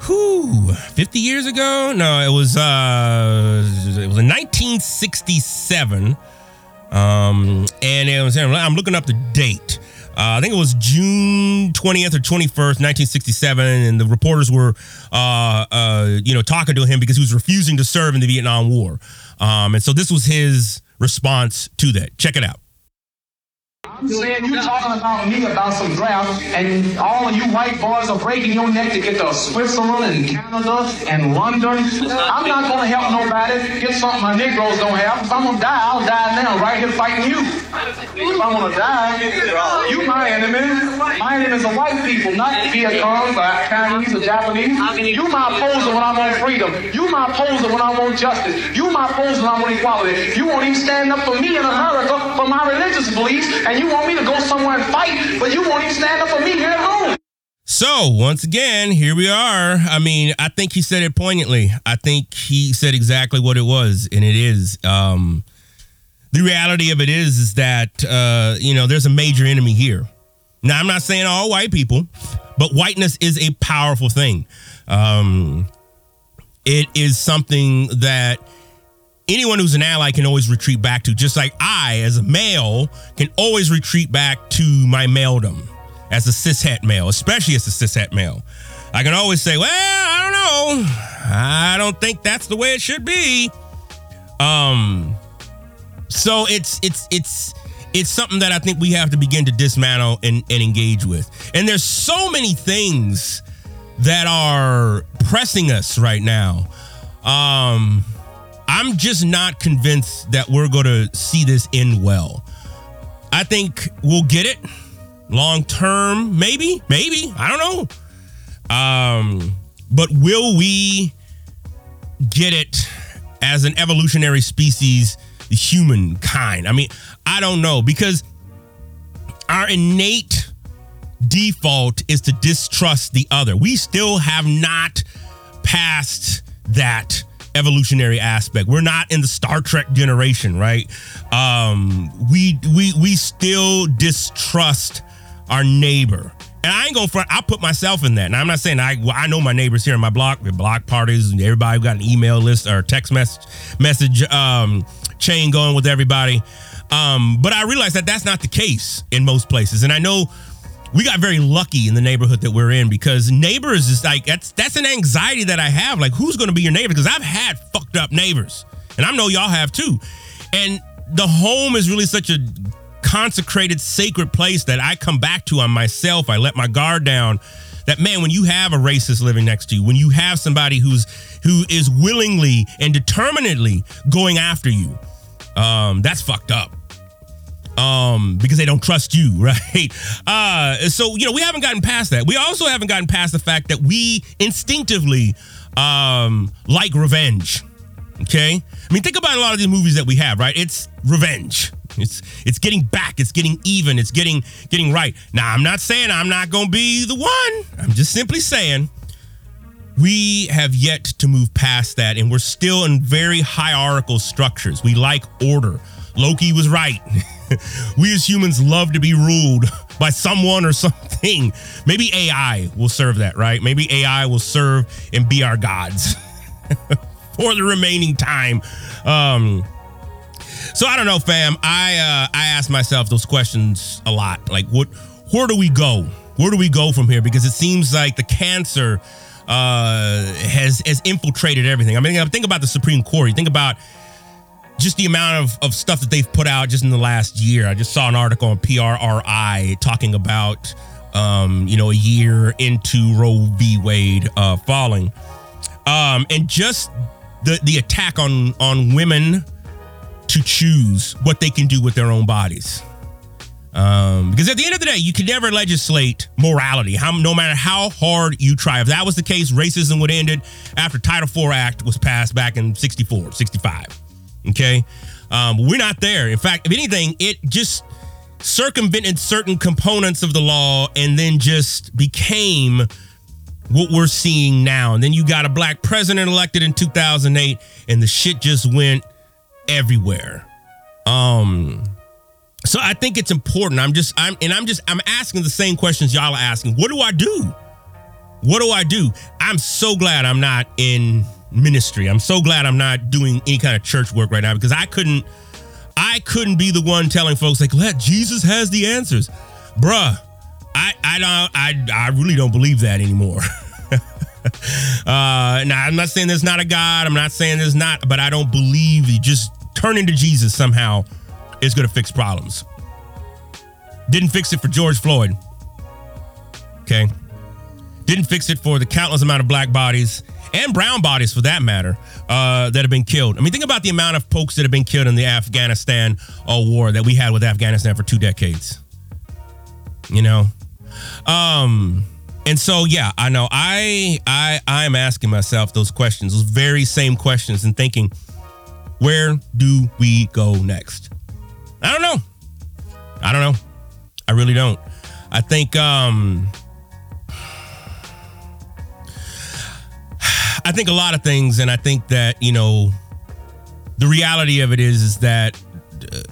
who 50 years ago? No, it was uh, it was in 1967. Um, and it was I'm looking up the date. Uh, I think it was June 20th or 21st, 1967, and the reporters were, uh, uh, you know, talking to him because he was refusing to serve in the Vietnam War. Um, and so this was his response to that. Check it out. Saying you talking about me about some draft, and all of you white boys are breaking your neck to get to Switzerland and Canada and London. I'm not gonna help nobody get something my Negroes don't have. If I'm gonna die, I'll die now, right here fighting you. If I'm gonna die, you my enemy. My enemy is the white people, not Viet Cong, or Chinese, or Japanese. You my opposer when I want freedom. You my opposer when I want justice. You my opposer when I want equality. You won't even stand up for me in America for my religious beliefs, and you want me to go somewhere and fight, but you won't even stand up for me here at home. So, once again, here we are. I mean, I think he said it poignantly. I think he said exactly what it was, and it is. Um, the reality of it is, is that, uh, you know, there's a major enemy here. Now, I'm not saying all white people, but whiteness is a powerful thing. Um, it is something that anyone who's an ally can always retreat back to, just like I, as a male, can always retreat back to my maledom as a cishet male, especially as a cishet male. I can always say, well, I don't know. I don't think that's the way it should be. Um, so it's it's it's it's something that I think we have to begin to dismantle and, and engage with. And there's so many things that are pressing us right now. Um, I'm just not convinced that we're going to see this end well. I think we'll get it long term, maybe, maybe. I don't know. Um, but will we get it as an evolutionary species, humankind? I mean, I don't know because our innate default is to distrust the other. We still have not passed that evolutionary aspect. We're not in the Star Trek generation, right? Um, we we we still distrust our neighbor. And I ain't gonna front. I put myself in that. And I'm not saying I. Well, I know my neighbors here in my block. We block parties. And everybody got an email list or text message message um, chain going with everybody. Um, but I realize that that's not the case in most places. And I know we got very lucky in the neighborhood that we're in because neighbors is like that's that's an anxiety that I have. Like, who's going to be your neighbor? Because I've had fucked up neighbors, and I know y'all have too. And the home is really such a consecrated, sacred place that I come back to on myself. I let my guard down. That man, when you have a racist living next to you, when you have somebody who's who is willingly and determinedly going after you, um, that's fucked up um, because they don't trust you, right? Uh, so you know we haven't gotten past that. We also haven't gotten past the fact that we instinctively um, like revenge. Okay, I mean think about a lot of these movies that we have, right? It's revenge. It's it's getting back. It's getting even. It's getting getting right. Now I'm not saying I'm not gonna be the one. I'm just simply saying we have yet to move past that, and we're still in very hierarchical structures. We like order. Loki was right. we as humans love to be ruled by someone or something. Maybe AI will serve that, right? Maybe AI will serve and be our gods for the remaining time. Um, so I don't know, fam. I uh, I ask myself those questions a lot. Like, what? Where do we go? Where do we go from here? Because it seems like the cancer uh, has has infiltrated everything. I mean, think about the Supreme Court. You think about just the amount of, of stuff that they've put out just in the last year. I just saw an article on PRRI talking about um, you know, a year into Roe v. Wade uh, falling. Um, and just the the attack on on women to choose what they can do with their own bodies. Um, because at the end of the day, you can never legislate morality, how, no matter how hard you try. If that was the case, racism would have ended after Title IV Act was passed back in 64, 65. Okay? Um, we're not there. In fact, if anything, it just circumvented certain components of the law and then just became what we're seeing now. And then you got a black president elected in 2008 and the shit just went everywhere. Um so I think it's important. I'm just I'm and I'm just I'm asking the same questions y'all are asking. What do I do? What do I do? I'm so glad I'm not in ministry. I'm so glad I'm not doing any kind of church work right now because I couldn't I couldn't be the one telling folks like, "Let Jesus has the answers." Bruh, I I don't I I really don't believe that anymore. uh now I'm not saying there's not a God. I'm not saying there's not, but I don't believe you just turning to Jesus somehow is going to fix problems. Didn't fix it for George Floyd. Okay. Didn't fix it for the countless amount of black bodies and brown bodies for that matter uh, that have been killed. I mean, think about the amount of folks that have been killed in the Afghanistan uh, war that we had with Afghanistan for two decades. You know, um, and so yeah, I know I I I am asking myself those questions, those very same questions, and thinking, where do we go next? I don't know. I don't know. I really don't. I think um I think a lot of things, and I think that you know, the reality of it is is that uh,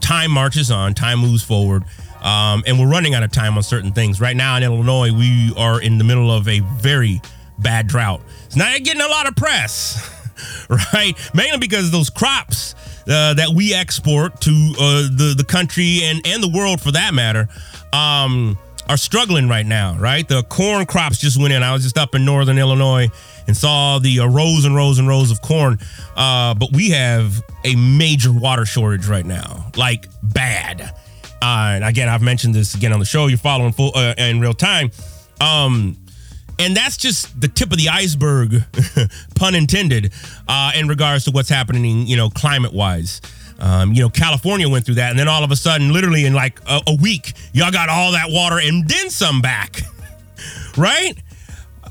time marches on, time moves forward, um, and we're running out of time on certain things. Right now in Illinois, we are in the middle of a very bad drought. It's not getting a lot of press, right? Mainly because those crops uh, that we export to uh, the the country and and the world for that matter. Um, are struggling right now, right? The corn crops just went in. I was just up in northern Illinois and saw the uh, rows and rows and rows of corn. Uh, but we have a major water shortage right now, like bad. Uh, and again, I've mentioned this again on the show. You're following full uh, in real time. Um, and that's just the tip of the iceberg, pun intended, uh, in regards to what's happening, you know, climate wise. Um, you know, California went through that, and then all of a sudden, literally in like a, a week, y'all got all that water and then some back, right?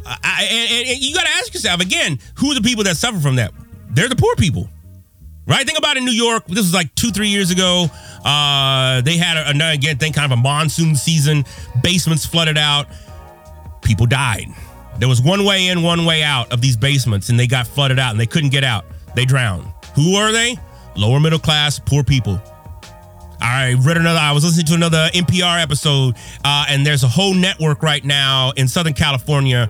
I, and, and you got to ask yourself again, who are the people that suffer from that? They're the poor people, right? Think about in New York. This was like two, three years ago. Uh, they had a, a, again, think kind of a monsoon season. Basements flooded out. People died. There was one way in, one way out of these basements, and they got flooded out, and they couldn't get out. They drowned. Who are they? Lower middle class, poor people. I read another, I was listening to another NPR episode, uh, and there's a whole network right now in Southern California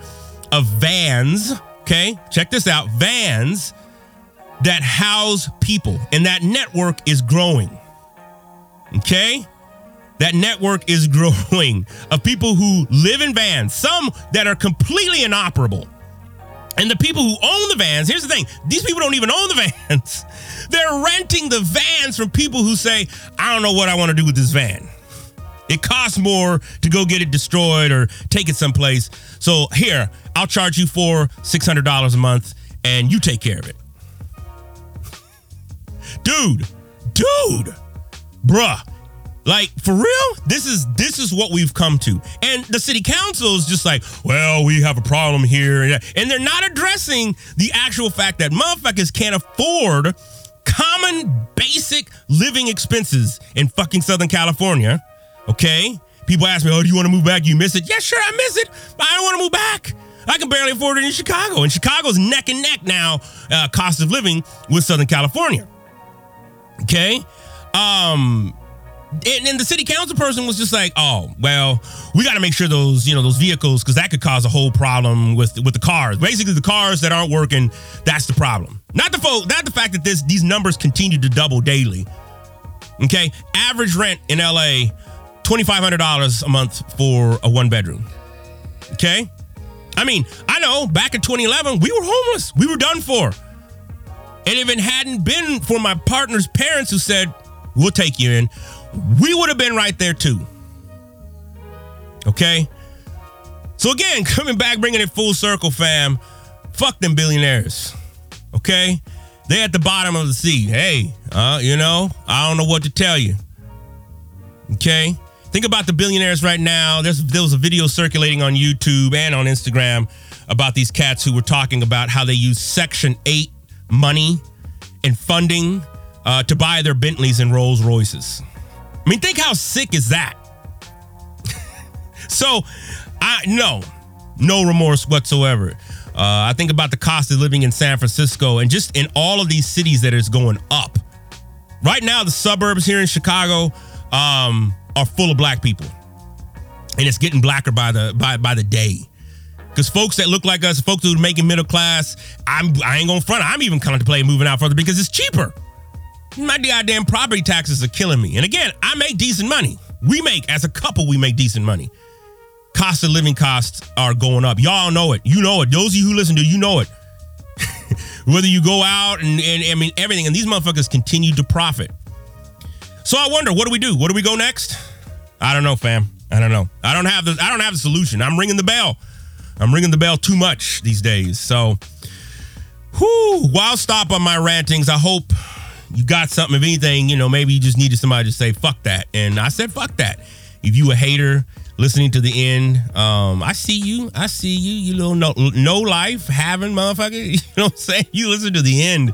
of vans. Okay, check this out vans that house people, and that network is growing. Okay, that network is growing of people who live in vans, some that are completely inoperable. And the people who own the vans, here's the thing these people don't even own the vans. They're renting the vans from people who say, I don't know what I want to do with this van. It costs more to go get it destroyed or take it someplace. So here, I'll charge you for $600 a month and you take care of it. Dude, dude, bruh, like for real, this is this is what we've come to. And the city council is just like, well, we have a problem here. And they're not addressing the actual fact that motherfuckers can't afford common basic living expenses in fucking Southern California. Okay? People ask me, oh, do you want to move back? You miss it? Yeah, sure, I miss it. But I don't want to move back. I can barely afford it in Chicago. And Chicago's neck and neck now, uh, cost of living with Southern California. Okay? Um, and, and, the city council person was just like, "Oh, well, we got to make sure those, you know, those vehicles, because that could cause a whole problem with with the cars. Basically, the cars that aren't working, that's the problem. Not the folk, not the fact that this these numbers continue to double daily. Okay, average rent in LA, twenty five hundred dollars a month for a one bedroom. Okay, I mean, I know back in 2011 we were homeless, we were done for, and if it hadn't been for my partner's parents who said, "We'll take you in." we would have been right there too. Okay? So again, coming back, bringing it full circle, fam. Fuck them billionaires. Okay? They're at the bottom of the sea. Hey, uh, you know, I don't know what to tell you. Okay? Think about the billionaires right now. There's there was a video circulating on YouTube and on Instagram about these cats who were talking about how they use Section 8 money and funding uh, to buy their Bentleys and Rolls Royces. I mean, think how sick is that? so, I no, no remorse whatsoever. Uh, I think about the cost of living in San Francisco and just in all of these cities that is going up. Right now, the suburbs here in Chicago um, are full of black people, and it's getting blacker by the by by the day. Because folks that look like us, folks who are making middle class, I'm I ain't gonna front. I'm even contemplating moving out further because it's cheaper. My goddamn property taxes are killing me. And again, I make decent money. We make as a couple, we make decent money. Cost of living costs are going up. Y'all know it. You know it. Those of you who listen to, you know it. Whether you go out and, and I mean everything, and these motherfuckers continue to profit. So I wonder, what do we do? Where do we go next? I don't know, fam. I don't know. I don't have the I don't have the solution. I'm ringing the bell. I'm ringing the bell too much these days. So, whoo, while stop on my rantings. I hope you got something. If anything, you know, maybe you just needed somebody to say fuck that, and I said fuck that. If you a hater, listening to the end, um, I see you. I see you. You little no, no life having motherfucker. You know what I'm saying? You listen to the end,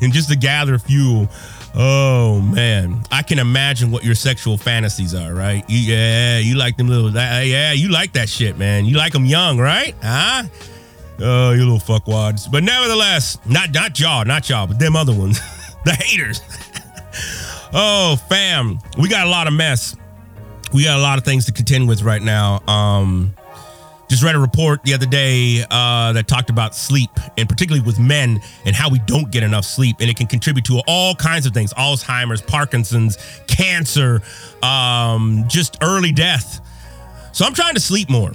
and just to gather fuel. Oh man, I can imagine what your sexual fantasies are, right? Yeah, you like them little, yeah, you like that shit, man. You like them young, right? Huh? Oh, you little fuckwads. But nevertheless, not not y'all, not y'all, but them other ones, the haters. oh, fam, we got a lot of mess. We got a lot of things to contend with right now. Um, just read a report the other day uh, that talked about sleep, and particularly with men, and how we don't get enough sleep, and it can contribute to all kinds of things: Alzheimer's, Parkinson's, cancer, um, just early death. So I'm trying to sleep more.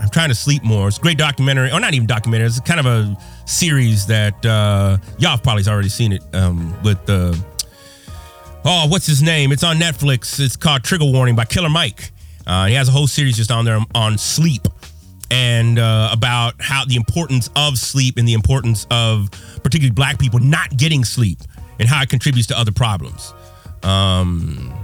I'm trying to sleep more. It's a great documentary, or not even documentary. It's kind of a series that uh, y'all have probably already seen it um, with the. Uh, oh, what's his name? It's on Netflix. It's called Trigger Warning by Killer Mike. Uh, he has a whole series just on there on sleep and uh, about how the importance of sleep and the importance of particularly black people not getting sleep and how it contributes to other problems. Um,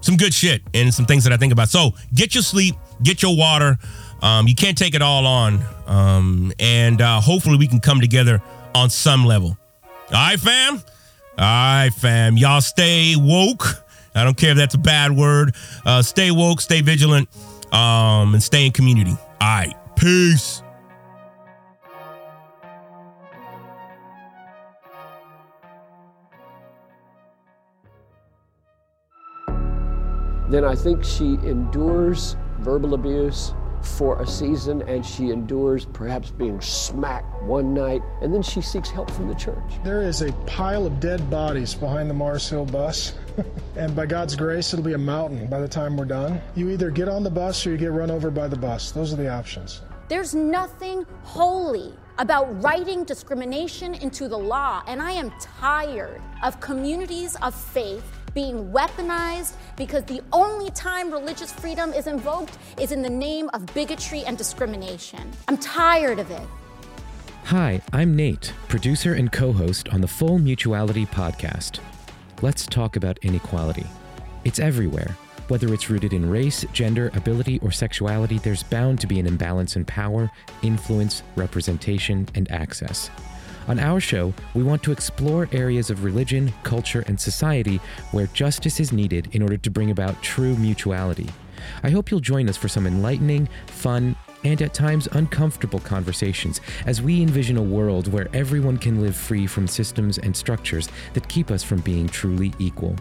some good shit and some things that I think about. So get your sleep, get your water. Um, you can't take it all on. Um, and uh, hopefully we can come together on some level. All right, fam? All right, fam. Y'all stay woke. I don't care if that's a bad word. Uh, stay woke, stay vigilant, um, and stay in community. All right. Peace. Then I think she endures verbal abuse for a season and she endures perhaps being smacked one night and then she seeks help from the church. There is a pile of dead bodies behind the Mars Hill bus. and by God's grace, it'll be a mountain by the time we're done. You either get on the bus or you get run over by the bus. Those are the options. There's nothing holy about writing discrimination into the law, and I am tired of communities of faith being weaponized because the only time religious freedom is invoked is in the name of bigotry and discrimination. I'm tired of it. Hi, I'm Nate, producer and co host on the Full Mutuality podcast. Let's talk about inequality. It's everywhere. Whether it's rooted in race, gender, ability, or sexuality, there's bound to be an imbalance in power, influence, representation, and access. On our show, we want to explore areas of religion, culture, and society where justice is needed in order to bring about true mutuality. I hope you'll join us for some enlightening, fun, and at times uncomfortable conversations as we envision a world where everyone can live free from systems and structures that keep us from being truly equal.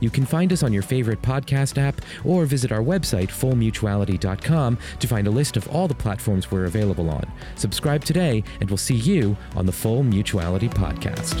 You can find us on your favorite podcast app or visit our website, fullmutuality.com, to find a list of all the platforms we're available on. Subscribe today, and we'll see you on the Full Mutuality Podcast.